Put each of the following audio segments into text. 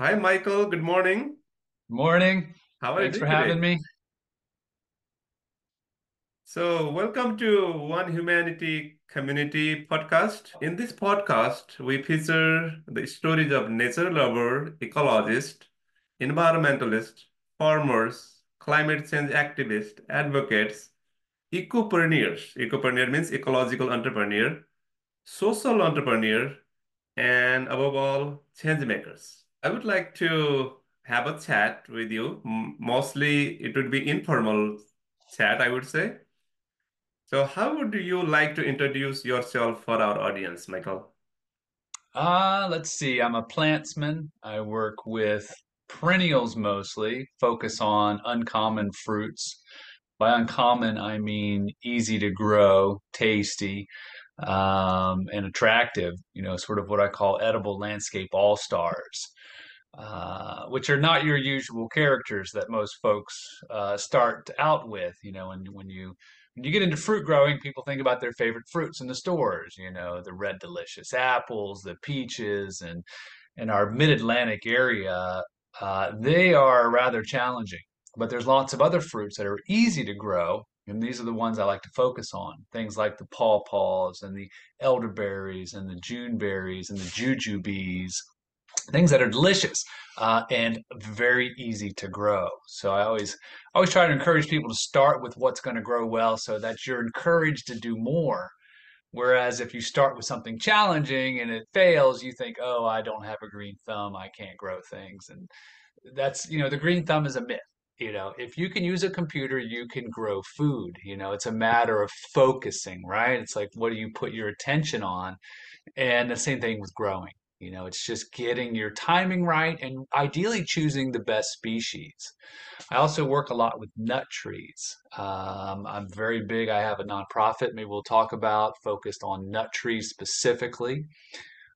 Hi, Michael. Good morning. Morning. How are you Thanks for today? having me. So, welcome to One Humanity Community podcast. In this podcast, we feature the stories of nature lover, ecologist, environmentalist, farmers, climate change activists, advocates, ecopreneurs. Ecopreneur means ecological entrepreneur, social entrepreneur, and above all, change makers. I would like to have a chat with you. Mostly it would be informal chat, I would say. So, how would you like to introduce yourself for our audience, Michael? Uh, let's see. I'm a plantsman. I work with perennials mostly, focus on uncommon fruits. By uncommon, I mean easy to grow, tasty, um, and attractive, you know, sort of what I call edible landscape all-stars. uh, which are not your usual characters that most folks uh, start out with. You know, and when you when you get into fruit growing, people think about their favorite fruits in the stores. You know, the red delicious apples, the peaches, and in our mid-Atlantic area, uh, they are rather challenging. But there's lots of other fruits that are easy to grow. And these are the ones I like to focus on. Things like the pawpaws and the elderberries and the juneberries and the jujubes things that are delicious uh, and very easy to grow. So I always always try to encourage people to start with what's going to grow well, so that you're encouraged to do more. Whereas if you start with something challenging and it fails, you think, "Oh, I don't have a green thumb. I can't grow things." And that's you know the green thumb is a myth. You know, if you can use a computer, you can grow food. You know, it's a matter of focusing, right? It's like what do you put your attention on? And the same thing with growing. You know, it's just getting your timing right and ideally choosing the best species. I also work a lot with nut trees. Um, I'm very big. I have a nonprofit, maybe we'll talk about, focused on nut trees specifically.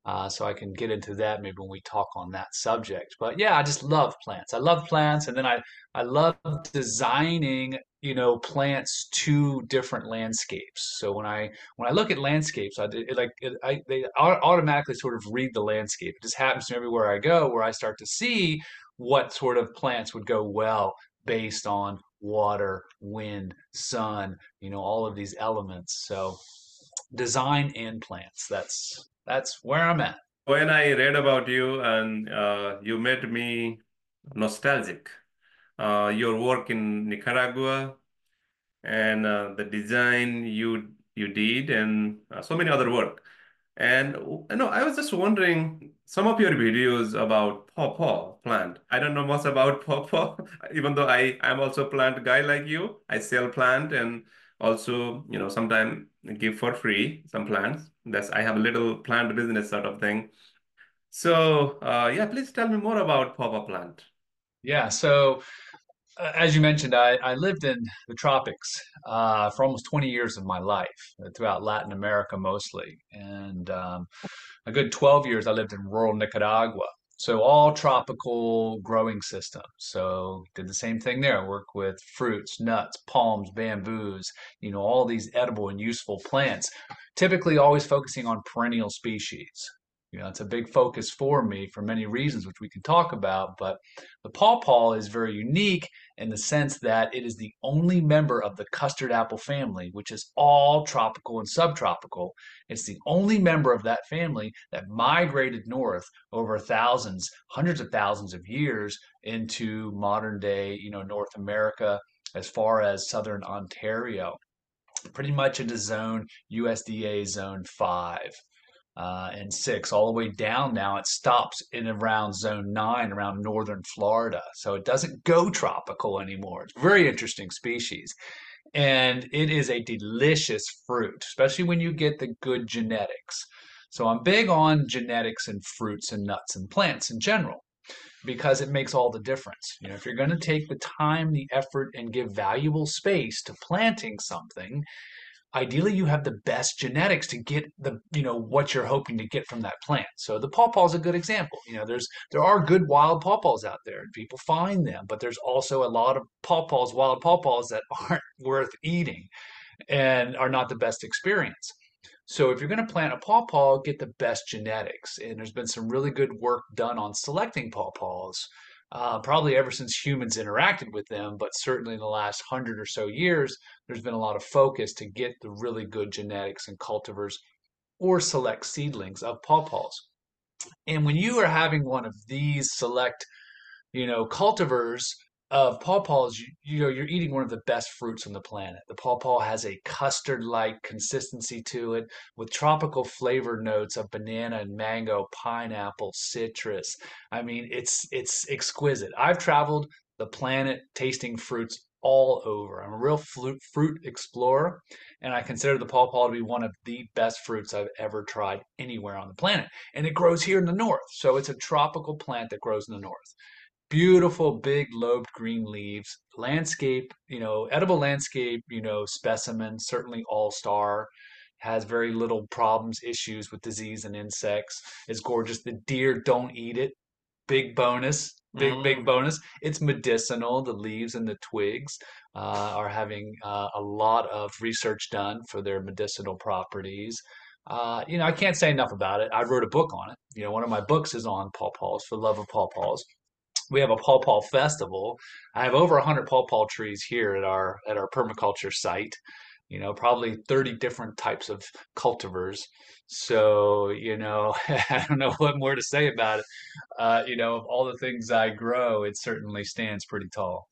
Uh, so I can get into that maybe when we talk on that subject. But yeah, I just love plants. I love plants, and then I I love designing you know plants to different landscapes. So when I when I look at landscapes, I it, like it, I they automatically sort of read the landscape. It just happens to me everywhere I go, where I start to see what sort of plants would go well based on water, wind, sun, you know, all of these elements. So design and plants. That's that's where I'm at. When I read about you and uh, you made me nostalgic. Uh, your work in Nicaragua and uh, the design you you did and uh, so many other work. And you know, I was just wondering some of your videos about pawpaw plant. I don't know much about pawpaw, even though I I'm also a plant guy like you. I sell plant and also, you know, sometimes give for free some plants. That's I have a little plant business sort of thing. So, uh, yeah, please tell me more about pawpaw plant. Yeah. So uh, as you mentioned, I, I lived in the tropics uh, for almost 20 years of my life, uh, throughout Latin America mostly. And um, a good 12 years I lived in rural Nicaragua. So all tropical growing systems. So did the same thing there. Work with fruits, nuts, palms, bamboos, you know, all these edible and useful plants. Typically always focusing on perennial species. You know, it's a big focus for me for many reasons, which we can talk about. But the pawpaw is very unique in the sense that it is the only member of the custard apple family, which is all tropical and subtropical. It's the only member of that family that migrated north over thousands, hundreds of thousands of years into modern day, you know, North America as far as southern Ontario, pretty much into zone USDA zone 5 uh, and six, all the way down now. It stops in around zone nine, around northern Florida. So it doesn't go tropical anymore. It's a very interesting species. And it is a delicious fruit, especially when you get the good genetics. So I'm big on genetics and fruits and nuts and plants in general because it makes all the difference. You know, if you're going to take the time, the effort, and give valuable space to planting something, ideally you have the best genetics to get the you know what you're hoping to get from that plant. So the pawpaw is a good example. You know there's there are good wild pawpaws out there and people find them but there's also a lot of pawpaws wild pawpaws that aren't worth eating and are not the best experience. So if you're going to plant a pawpaw, get the best genetics. And there's been some really good work done on selecting pawpaws, uh, probably ever since humans interacted with them, but certainly in the last hundred or so years, there's been a lot of focus to get the really good genetics and cultivars or select seedlings of pawpaws. And when you are having one of these select, you know, cultivars of pawpaws, you, you know, you're eating one of the best fruits on the planet. The pawpaw has a custard-like consistency to it with tropical flavor notes of banana and mango, pineapple, citrus. I mean, it's it's exquisite. I've traveled the planet tasting fruits all over. I'm a real fruit, fruit explorer, and I consider the pawpaw to be one of the best fruits I've ever tried anywhere on the planet. And it grows here in the north, so it's a tropical plant that grows in the north. Beautiful, big, lobed green leaves, landscape, you know, edible landscape, you know, specimen, certainly all star has very little problems, issues with disease and insects. Is gorgeous. The deer don't eat it. Big bonus. Big big Mm. bonus. It's medicinal. The leaves and the twigs uh, are having uh, a lot of research done for their medicinal properties. Uh, you know, I can't say enough about it. I wrote a book on it. You know, one of my books is on pawpaws for love of pawpaws. We have a pawpaw festival. I have over 100 pawpaw trees here at our at our permaculture site. You know, probably 30 different types of cultivars. So, you know, I don't know what more to say about it. Uh, you know, of all the things I grow, it certainly stands pretty tall.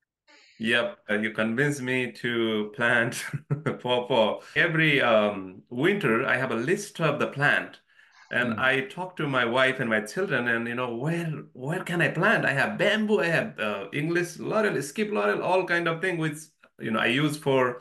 Yep, you convinced me to plant pawpaw. Every um, winter, I have a list of the plant, and Mm. I talk to my wife and my children, and you know, where where can I plant? I have bamboo, I have uh, English laurel, skip laurel, all kind of thing which you know I use for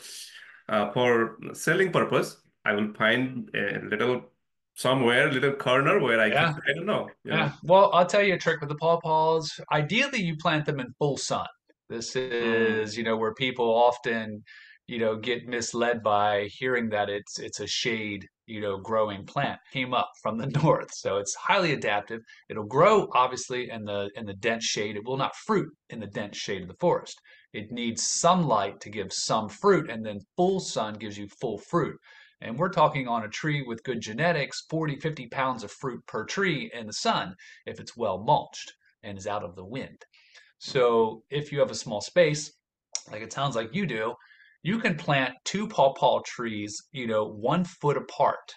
uh, for selling purpose. I will find a little somewhere, little corner where I can, Yeah, I don't know, yeah. Well, I'll tell you a trick with the pawpaws. Ideally, you plant them in full sun. This Mm, is, you know, where people often, you know, get misled by hearing that it's it's a shade, you know, growing plant. Came up from the north, so it's highly adaptive. It'll grow obviously in the in the dense shade. It will not fruit in the dense shade of the forest. It needs sunlight to give some fruit, and then full sun gives you full fruit. And we're talking on a tree with good genetics, 40, 50 pounds of fruit per tree in the sun if it's well mulched and is out of the wind. So if you have a small space, like it sounds like you do, you can plant two pawpaw trees, you know, one foot apart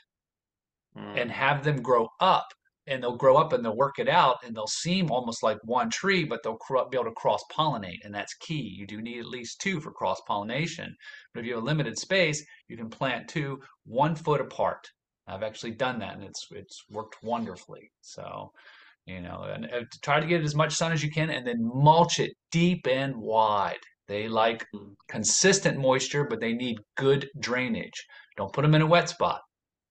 and mm, have them grow up and they'll grow up and they'll work it out and they'll seem almost like one tree, but they'll be able to cross pollinate. And that's key. You do need at least two for cross pollination. But if you have a limited space, you can plant two one foot apart. I've actually done that and it's it's worked wonderfully. So, you know, and, and try to get as much sun as you can and then mulch it deep and wide. They like consistent moisture, but they need good drainage. Don't put them in a wet spot.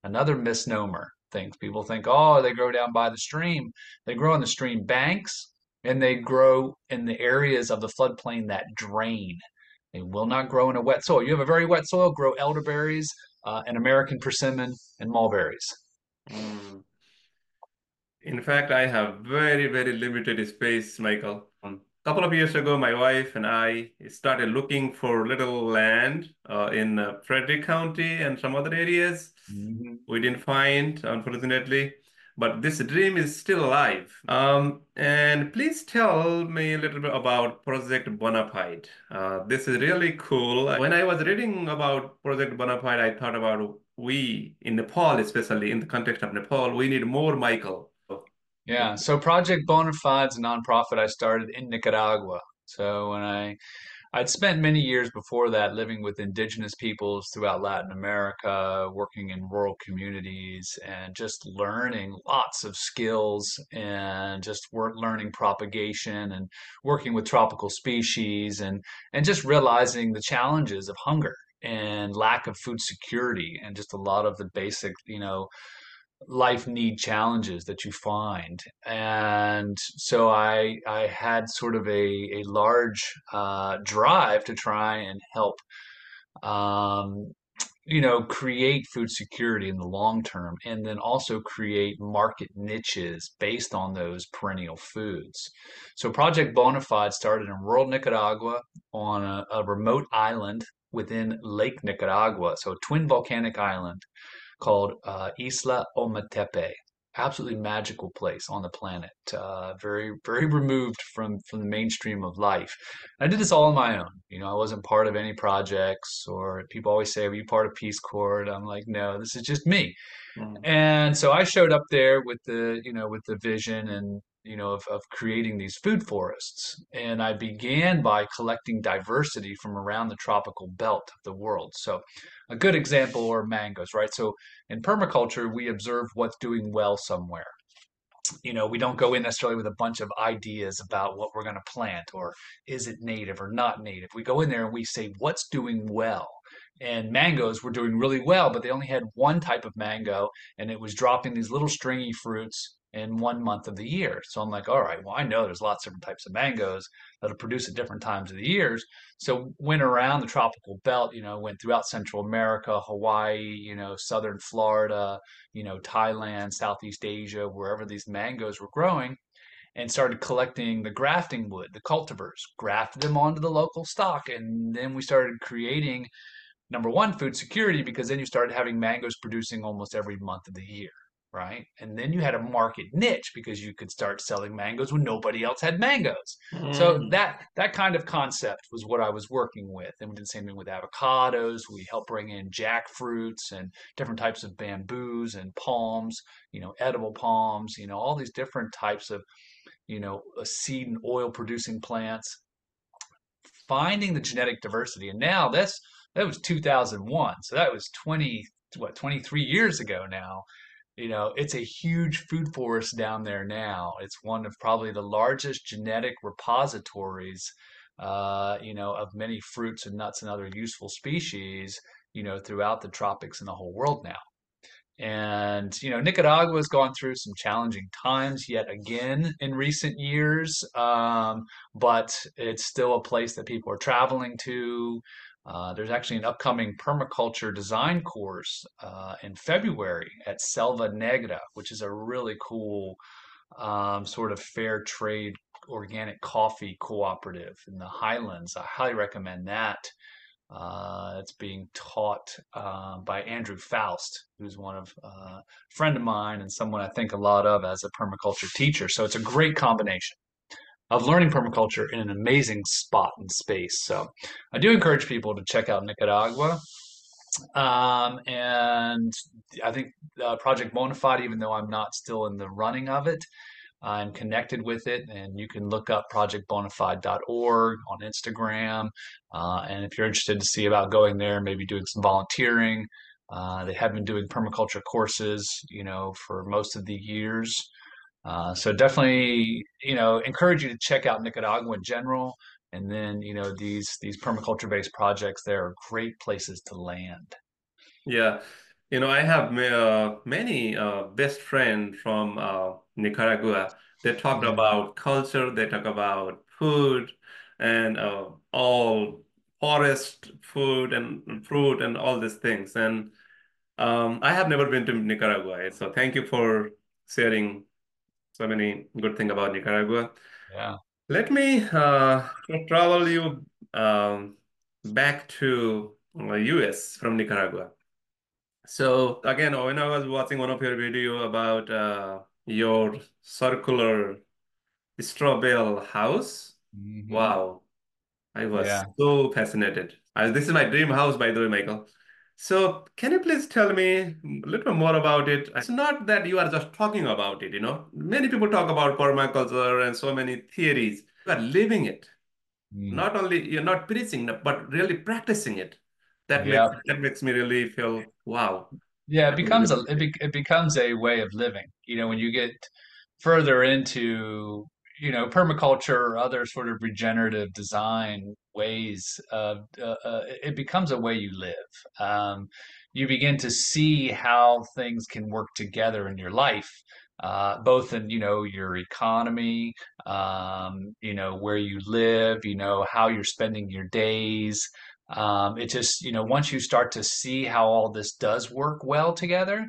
Another misnomer things. People think, oh, they grow down by the stream. They grow in the stream banks and they grow in the areas of the floodplain that drain. They will not grow in a wet soil. You have a very wet soil, grow elderberries, uh, and American persimmon and mulberries. mm. In fact, I have very, very limited space, Michael. A couple of years ago, my wife and I started looking for little land uh, in uh, Frederick County and some other areas. Mhm. We didn't find, unfortunately, but this dream is still alive. Um, and please tell me a little bit about Project Bona Fide. Uh, this is really cool. When I was reading about Project Bona Fide, I thought about we in Nepal, especially in the context of Nepal, we need more Michael. Yeah, so Project Bona Fide's a nonprofit I started in Nicaragua. So when I I'd spent many years before that living with indigenous peoples throughout Latin America, working in rural communities, and just learning lots of skills and just work learning propagation and working with tropical species and and just realizing the challenges of hunger and lack of food security and just a lot of the basic, you know, life need challenges that you find. And so I I had sort of a, a large uh, drive to try and help um, you know create food security in the long term and then also create market niches based on those perennial foods. So Project Bona Fide started in rural Nicaragua on a, a remote island within Lake Nicaragua, so a twin volcanic island called uh, Isla Ometepe. Absolutely magical place on the planet. Uh, very, very removed from from the mainstream of life. I did this all on my own. You know, I wasn't part of any projects. Or people always say, "Are you part of Peace Corps?" I'm like, "No, this is just me." Mm. And so I showed up there with the, you know, with the vision and, you know, of, of creating these food forests. And I began by collecting diversity from around the tropical belt of the world. So a good example are mangoes, right? So in permaculture, we observe what's doing well somewhere. You know, we don't go in necessarily with a bunch of ideas about what we're going to plant or is it native or not native. We go in there and we say, what's doing well? and mangoes were doing really well, but they only had one type of mango and it was dropping these little stringy fruits in one month of the year. So I'm like, all right, well, I know there's lots of different types of mangoes that'll produce at different times of the years. So went around the tropical belt, you know, went throughout Central America, Hawaii, you know, southern Florida, you know, Thailand, Southeast Asia, wherever these mangoes were growing and started collecting the grafting wood, the cultivars, grafted them onto the local stock. And then we started creating number one, food security, because then you started having mangoes producing almost every month of the year, right? And then you had a market niche because you could start selling mangoes when nobody else had mangoes. Mm. So that that kind of concept was what I was working with. And we did the same thing with avocados. We helped bring in jackfruits and different types of bamboos and palms, you know, edible palms, you know, all these different types of, you know, seed and oil producing plants finding the genetic diversity. And now that's that was 2001 so that was 20 what 23 years ago now you know it's a huge food forest down there now. It's one of probably the largest genetic repositories uh, you know of many fruits and nuts and other useful species you know throughout the tropics and the whole world now. And you know nicaragua has gone through some challenging times yet again in recent years um, but it's still a place that people are traveling to uh, there's actually an upcoming permaculture design course uh, in February at Selva Negra, which is a really cool um, sort of fair trade organic coffee cooperative in the Highlands. I highly recommend that. Uh, it's being taught uh, by Andrew Faust, who's one of a uh, friend of mine and someone I think a lot of as a permaculture teacher. So it's a great combination of learning permaculture in an amazing spot and space. So I do encourage people to check out Nicaragua. Um, and I think uh, Project Bona Fide, even though I'm not still in the running of it, I'm connected with it, and you can look up projectbonafide.org on Instagram. Uh, and if you're interested to see about going there, maybe doing some volunteering, uh, they have been doing permaculture courses, you know, for most of the years. Uh, so definitely, you know, encourage you to check out Nicaragua in general, and then you know these these permaculture based projects. There are great places to land. Yeah, you know, I have uh, many uh, best friends from uh, Nicaragua. They talk mm-hmm. about culture. They talk about food and uh, all forest food and fruit and all these things. And um, I have never been to Nicaragua, so thank you for sharing so many good thing about Nicaragua. Yeah. Let me uh, travel you um, back to the US uh, from Nicaragua. So again, when I was watching one of your video about uh, your circular straw bale house, mm -hmm. wow, I was yeah. so fascinated. Uh, this is my dream house, by the way, Michael. So can you please tell me a little bit more about it? It's not that you are just talking about it, you know. Many people talk about permaculture and so many theories. You are living it. Mm. Not only you're not preaching, but really practicing it. That yeah. makes that makes me really feel wow. Yeah, it becomes a it, be, it becomes a way of living. You know, when you get further into you know permaculture or other sort of regenerative design ways of uh, uh, it becomes a way you live. Um, you begin to see how things can work together in your life uh, both in you know your economy um, you know where you live you know how you're spending your days. Um, it just you know once you start to see how all this does work well together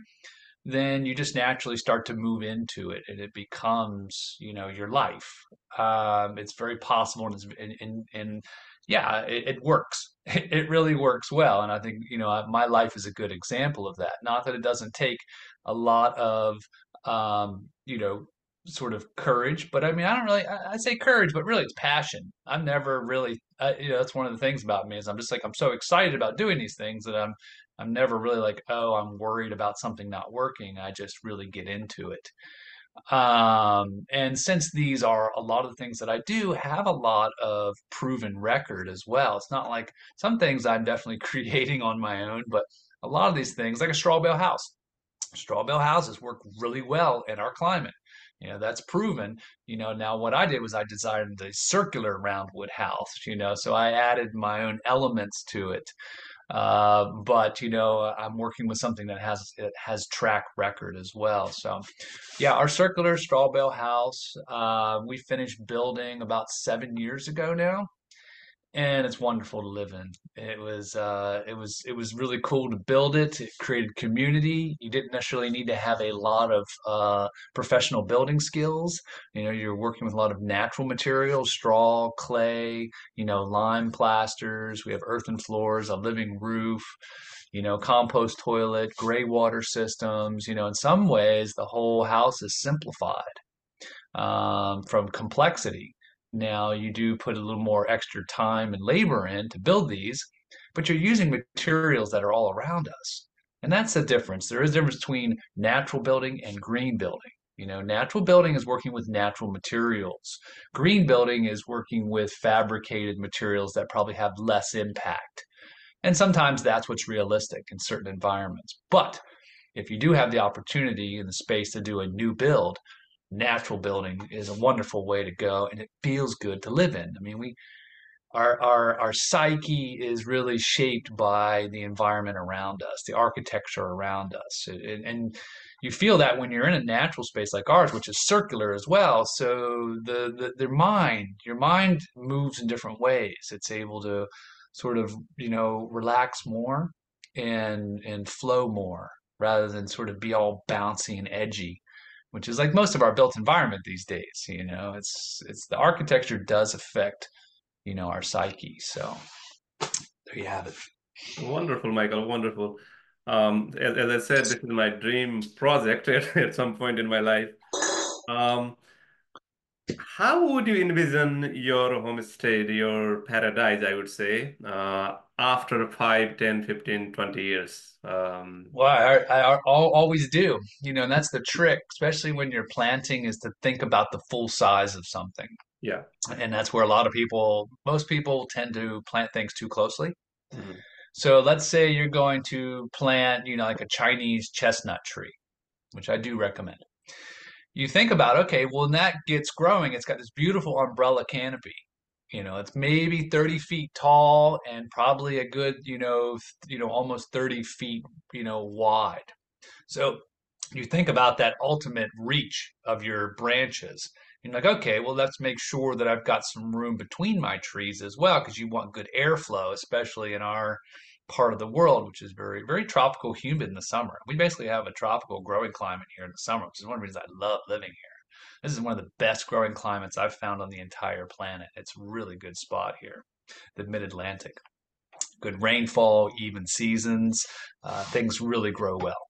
then you just naturally start to move into it and it becomes you know your life. Um, it's very possible and, and, and, and yeah it, it works. It, really works well and i think you know my life is a good example of that. Not that it doesn't take a lot of um, you know sort of courage but i mean i don't really i, I say courage but really it's passion. I'm never really uh, you know that's one of the things about me is i'm just like i'm so excited about doing these things that i'm I'm never really like, oh, I'm worried about something not working. I just really get into it. Um, and since these are a lot of the things that I do have a lot of proven record as well, it's not like some things I'm definitely creating on my own, but a lot of these things, like a straw bale house, straw bale houses work really well in our climate. You know, that's proven. You know, now what I did was I designed a circular roundwood house, you know, so I added my own elements to it. Uh, but you know, I'm working with something that has it has track record as well. So, yeah, our circular straw bale house uh, we finished building about seven years ago now and it's wonderful to live in. It was uh, it was it was really cool to build it. It created community. You didn't necessarily need to have a lot of uh, professional building skills. You know, you're working with a lot of natural materials: straw, clay, you know, lime plasters. We have earthen floors, a living roof. You know, compost toilet, gray water systems. You know, in some ways, the whole house is simplified um, from complexity now you do put a little more extra time and labor in to build these, but you're using materials that are all around us. And that's the difference. There is a difference between natural building and green building. You know, natural building is working with natural materials. Green building is working with fabricated materials that probably have less impact. And sometimes that's what's realistic in certain environments. But if you do have the opportunity and the space to do a new build, natural building is a wonderful way to go and it feels good to live in. I mean, we our our our psyche is really shaped by the environment around us, the architecture around us. And, and you feel that when you're in a natural space like ours, which is circular as well. So the, the the mind, your mind moves in different ways. It's able to sort of, you know, relax more and and flow more rather than sort of be all bouncy and edgy which is like most of our built environment these days. You know, it's it's the architecture does affect you know our psyche. So there you have it. Wonderful, Michael. Wonderful. Um, as, as, I said, this is my dream project at, at some point in my life. Um, how would you envision your homestead, your paradise, I would say, uh, after 5, 10, 15, 20 years? Um, well, I, I, I always do, you know, and that's the trick, especially when you're planting, is to think about the full size of something. Yeah. And that's where a lot of people, most people tend to plant things too closely. Mm-hmm. So let's say you're going to plant, you know, like a Chinese chestnut tree, which I do recommend. You think about, okay, well, when that gets growing, it's got this beautiful umbrella canopy. You know it's maybe 30 feet tall and probably a good you know you know almost 30 feet you know wide. So you think about that ultimate reach of your branches. You're like okay well let's make sure that i've got some room between my trees as well because you want good airflow especially in our part of the world which is very very tropical humid in the summer we basically have a tropical growing climate here in the summer which is one of the reasons i love living here this is one of the best growing climates I've found on the entire planet. It's a really good spot here, the Mid Atlantic. Good rainfall, even seasons. Uh, things really grow well.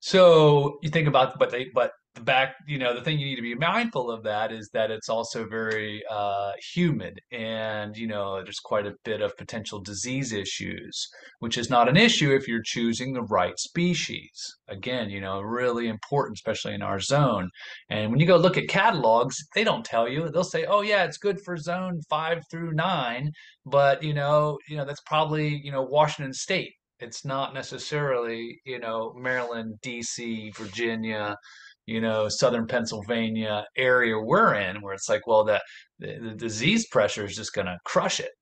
So you think about, but they, but the back, you know, the thing you need to be mindful of that is that it's also very uh, humid, and you know, there's quite a bit of potential disease issues, which is not an issue if you're choosing the right species. Again, you know, really important, especially in our zone. And when you go look at catalogs, they don't tell you. They'll say, "Oh yeah, it's good for zone five through nine," but you know, you know, that's probably you know Washington State. It's not necessarily, you know, Maryland, D.C., Virginia, you know, southern Pennsylvania area we're in, where it's like, well, the, the, the disease pressure is just going to crush it.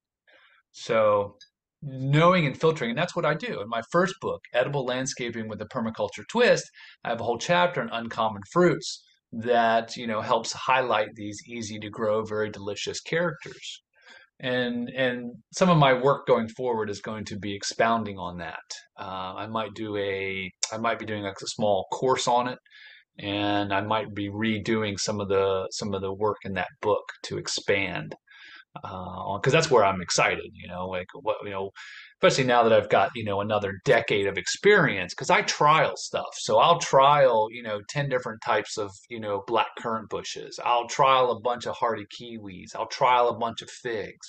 So, knowing and filtering, and that's what I do. In my first book, Edible Landscaping with a Permaculture Twist, I have a whole chapter on uncommon fruits that, you know, helps highlight these easy to grow, very delicious characters. and and some of my work going forward is going to be expounding on that. Uh, I might do a I might be doing a small course on it, and I might be redoing some of the some of the work in that book to expand uh, on because that's where I'm excited. You know, like what you know, especially now that I've got you know another decade of experience. Because I trial stuff, so I'll trial you know ten different types of you know black currant bushes. I'll trial a bunch of hardy kiwis. I'll trial a bunch of figs,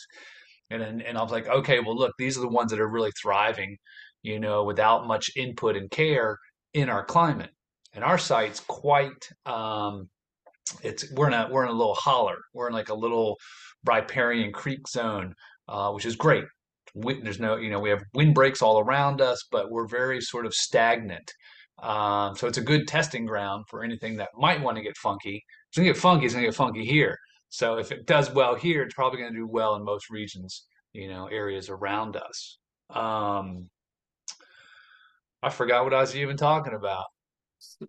and and, and I was like, okay, well look, these are the ones that are really thriving, you know, without much input and care in our climate. And our site's quite um, it's we're in a we're in a little holler. We're in like a little riparian creek zone, uh, which is great. There's no, you know, we have windbreaks all around us, but we're very sort of stagnant. Um, so it's a good testing ground for anything that might want to get funky. It's gonna get funky. It's gonna get funky here. So if it does well here, it's probably gonna do well in most regions, you know, areas around us. Um, I forgot what I was even talking about.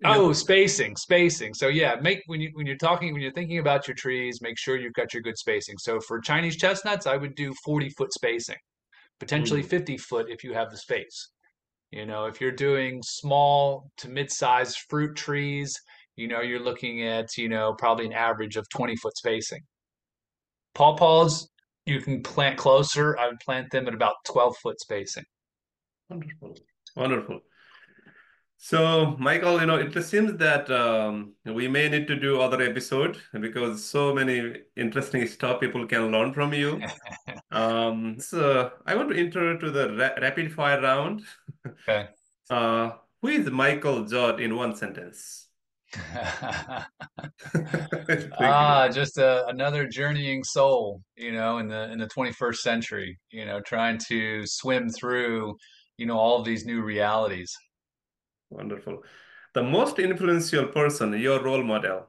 Oh, spacing, spacing. So yeah, make when you when you're talking when you're thinking about your trees, make sure you've got your good spacing. So for Chinese chestnuts, I would do 40 foot spacing, potentially mm. 50 foot if you have the space. You know, if you're doing small to mid-sized fruit trees, you know, you're looking at, you know, probably an average of 20 foot spacing. Pawpaws, you can plant closer. I would plant them at about 12 foot spacing. Wonderful. Wonderful. So, Michael, you know, it seems that um, we may need to do other episode because so many interesting stuff people can learn from you. um, so, I want to enter to the ra rapid fire round. Okay. Uh, who is Michael Judd in one sentence? ah, just a, another journeying soul, you know, in the in the 21st century, you know, trying to swim through, you know, all of these new realities. Wonderful. The most influential person, your role model?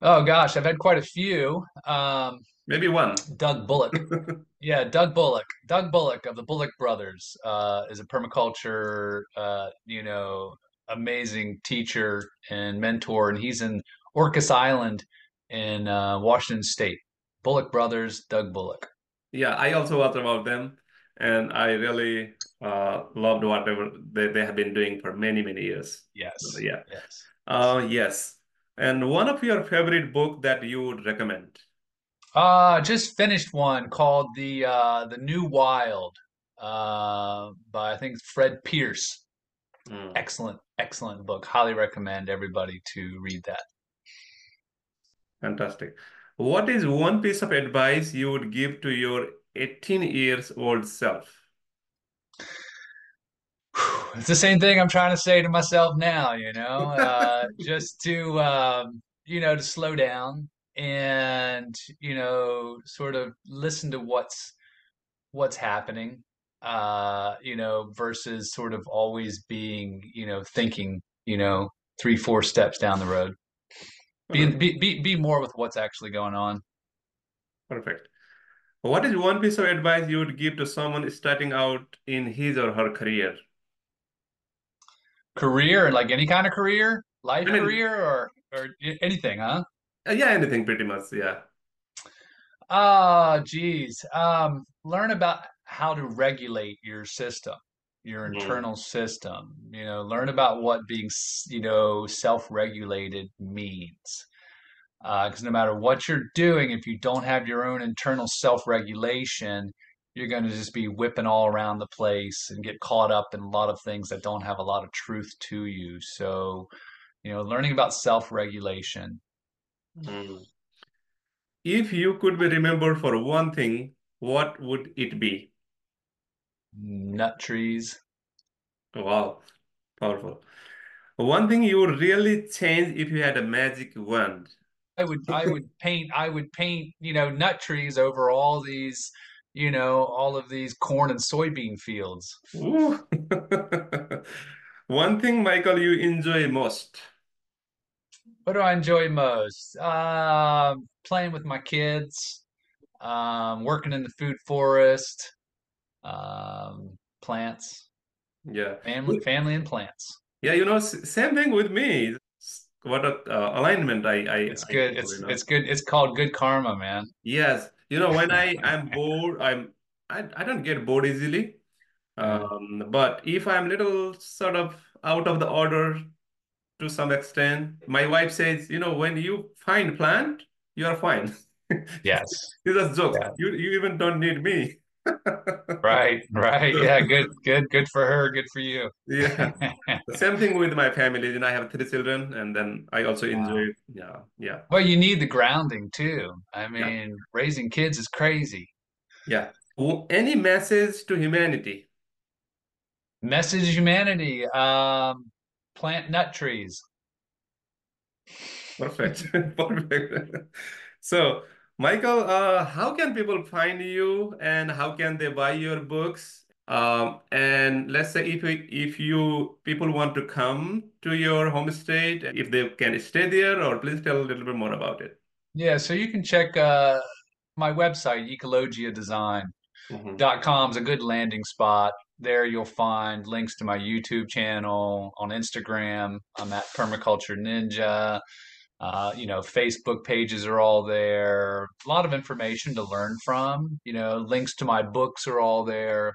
Oh gosh, I've had quite a few. Um, Maybe one. Doug Bullock. yeah, Doug Bullock. Doug Bullock of the Bullock Brothers uh, is a permaculture, uh, you know, amazing teacher and mentor, and he's in Orcas Island in uh, Washington State. Bullock Brothers, Doug Bullock. Yeah, I also thought about them, and I really uh, loved whatever they, they have been doing for many, many years. Yes. So, yeah. Yes. Uh, yes. And one of your favorite book that you would recommend? Uh, just finished one called the uh, the New Wild uh, by I think Fred Pearce. Mm. Excellent, excellent book. Highly recommend everybody to read that. Fantastic. What is one piece of advice you would give to your 18 years old self? it's the same thing I'm trying to say to myself now, you know, uh, just to, um, you know, to slow down and, you know, sort of listen to what's, what's happening, uh, you know, versus sort of always being, you know, thinking, you know, three, four steps down the road. Be, be, be, be more with what's actually going on. Perfect. What is one piece of advice you would give to someone starting out in his or her career? Career, like any kind of career, life I mean, career, or or anything, huh? Uh, yeah, anything, pretty much. Yeah. Ah, geez. Um, learn about how to regulate your system, your mm-hmm. internal mm. system. You know, learn about what being, you know, self-regulated means because uh, no matter what you're doing, if you don't have your own internal self-regulation, you're going to just be whipping all around the place and get caught up in a lot of things that don't have a lot of truth to you. So, you know, learning about self-regulation. Mm. If you could be remembered for one thing, what would it be? Nut trees. Wow, powerful. One thing you would really change if you had a magic wand. I would I would paint I would paint you know nut trees over all these you know all of these corn and soybean fields. One thing, Michael, you enjoy most. What do I enjoy most? Uh, playing with my kids, um, working in the food forest, um, plants. Yeah, family, family, and plants. Yeah, you know, same thing with me what a uh, alignment I, I it's good it's you know. it's good it's called good karma man yes You know, when I I'm bored, I'm I, I don't get bored easily. Um, but if I'm little sort of out of the order to some extent, my wife says, you know, when you find plant, you are fine. Yes. it's a joke Yeah. You you even don't need me. Right. Right. Yeah. Good. Good. Good for her. Good for you. yeah. Same thing with my family. You know, I have three children, and then I also Wow. enjoy. Yeah, yeah, Well, you need the grounding too. I yeah, mean, raising kids is crazy. yeah. Any message to humanity? Message humanity. Um, plant nut trees. Perfect. Perfect. So, Michael, uh, how can people find you and how can they buy your books? Um, and let's say if if you people want to come to your homestay, if they can stay there, or please tell a little bit more about it. Yeah. So you can check uh, my website, ecologiadesign.com hmm is a good landing spot. There you'll find links to my YouTube channel on Instagram. I'm at Permaculture Ninja. Uh, you know, Facebook pages are all there. A lot of information to learn from. You know, links to my books are all there.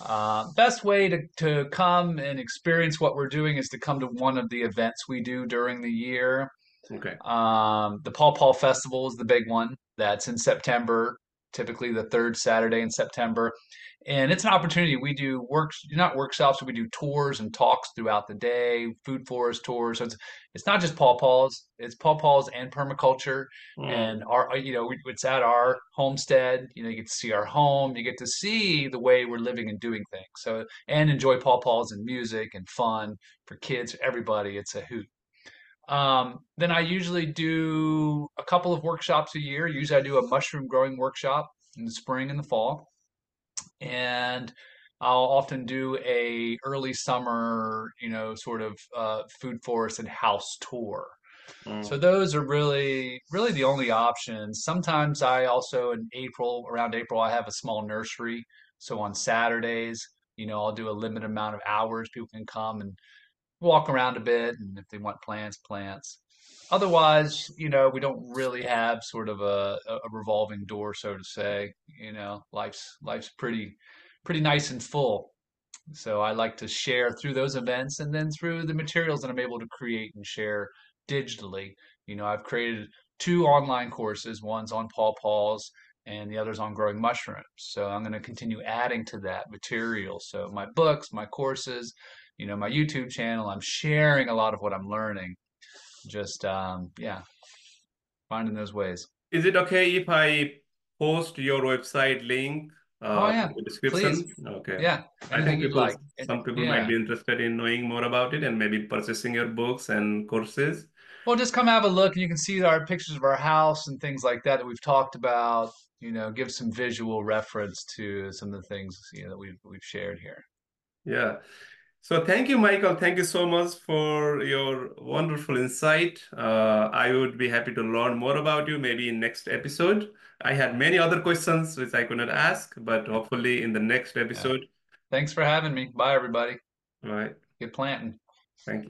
Uh, best way to, to come and experience what we're doing is to come to one of the events we do during the year. Okay. Um, the pawpaw Festival is the big one. That's in September, typically the third Saturday in September. And it's an opportunity. We do works, not workshops, we do tours and talks throughout the day, food forest tours. So it's it's not just pawpaw's, it's pawpaw's and permaculture. Mm, And our, you know, it's at our homestead. You know, you get to see our home, you get to see the way we're living and doing things. So and enjoy pawpaw's and music and fun for kids, everybody. It's a hoot. Um, then I usually do a couple of workshops a year. Usually I do a mushroom growing workshop in the spring and the fall. And I'll often do a early summer, you know, sort of uh, food forest and house tour. So mm, those are really, really the only options. Sometimes I also in April, around April, I have a small nursery. So on Saturdays, you know, I'll do a limited amount of hours. People can come and walk around a bit, and if they want plants, plants. Otherwise, you know, we don't really have sort of a, a revolving door, so to say. You know, life's life's pretty pretty nice and full. So I like to share through those events and then through the materials that I'm able to create and share digitally. You know, I've created two online courses. One's on pawpaw's and the other's on growing mushrooms. So I'm going to continue adding to that material. So my books, my courses, you know, my YouTube channel, I'm sharing a lot of what I'm learning. Just um, yeah, finding those ways. Is it okay if I post your website link Oh uh, yeah, in the please. description? Okay. Yeah, I think people, like. Some people might be interested in knowing more about it and maybe purchasing your books and courses. Well, just come have a look and you can see our pictures of our house and things like that that we've talked about. You know, give some visual reference to some of the things, you know, that we've we've shared here. Yeah. So thank you, Michael. Thank you so much for your wonderful insight. Uh, I would be happy to learn more about you maybe in next episode. I had many other questions which I could not ask, but hopefully in the next Yeah. episode. Thanks for having me. Bye, everybody. All right. Good planting. Thank you.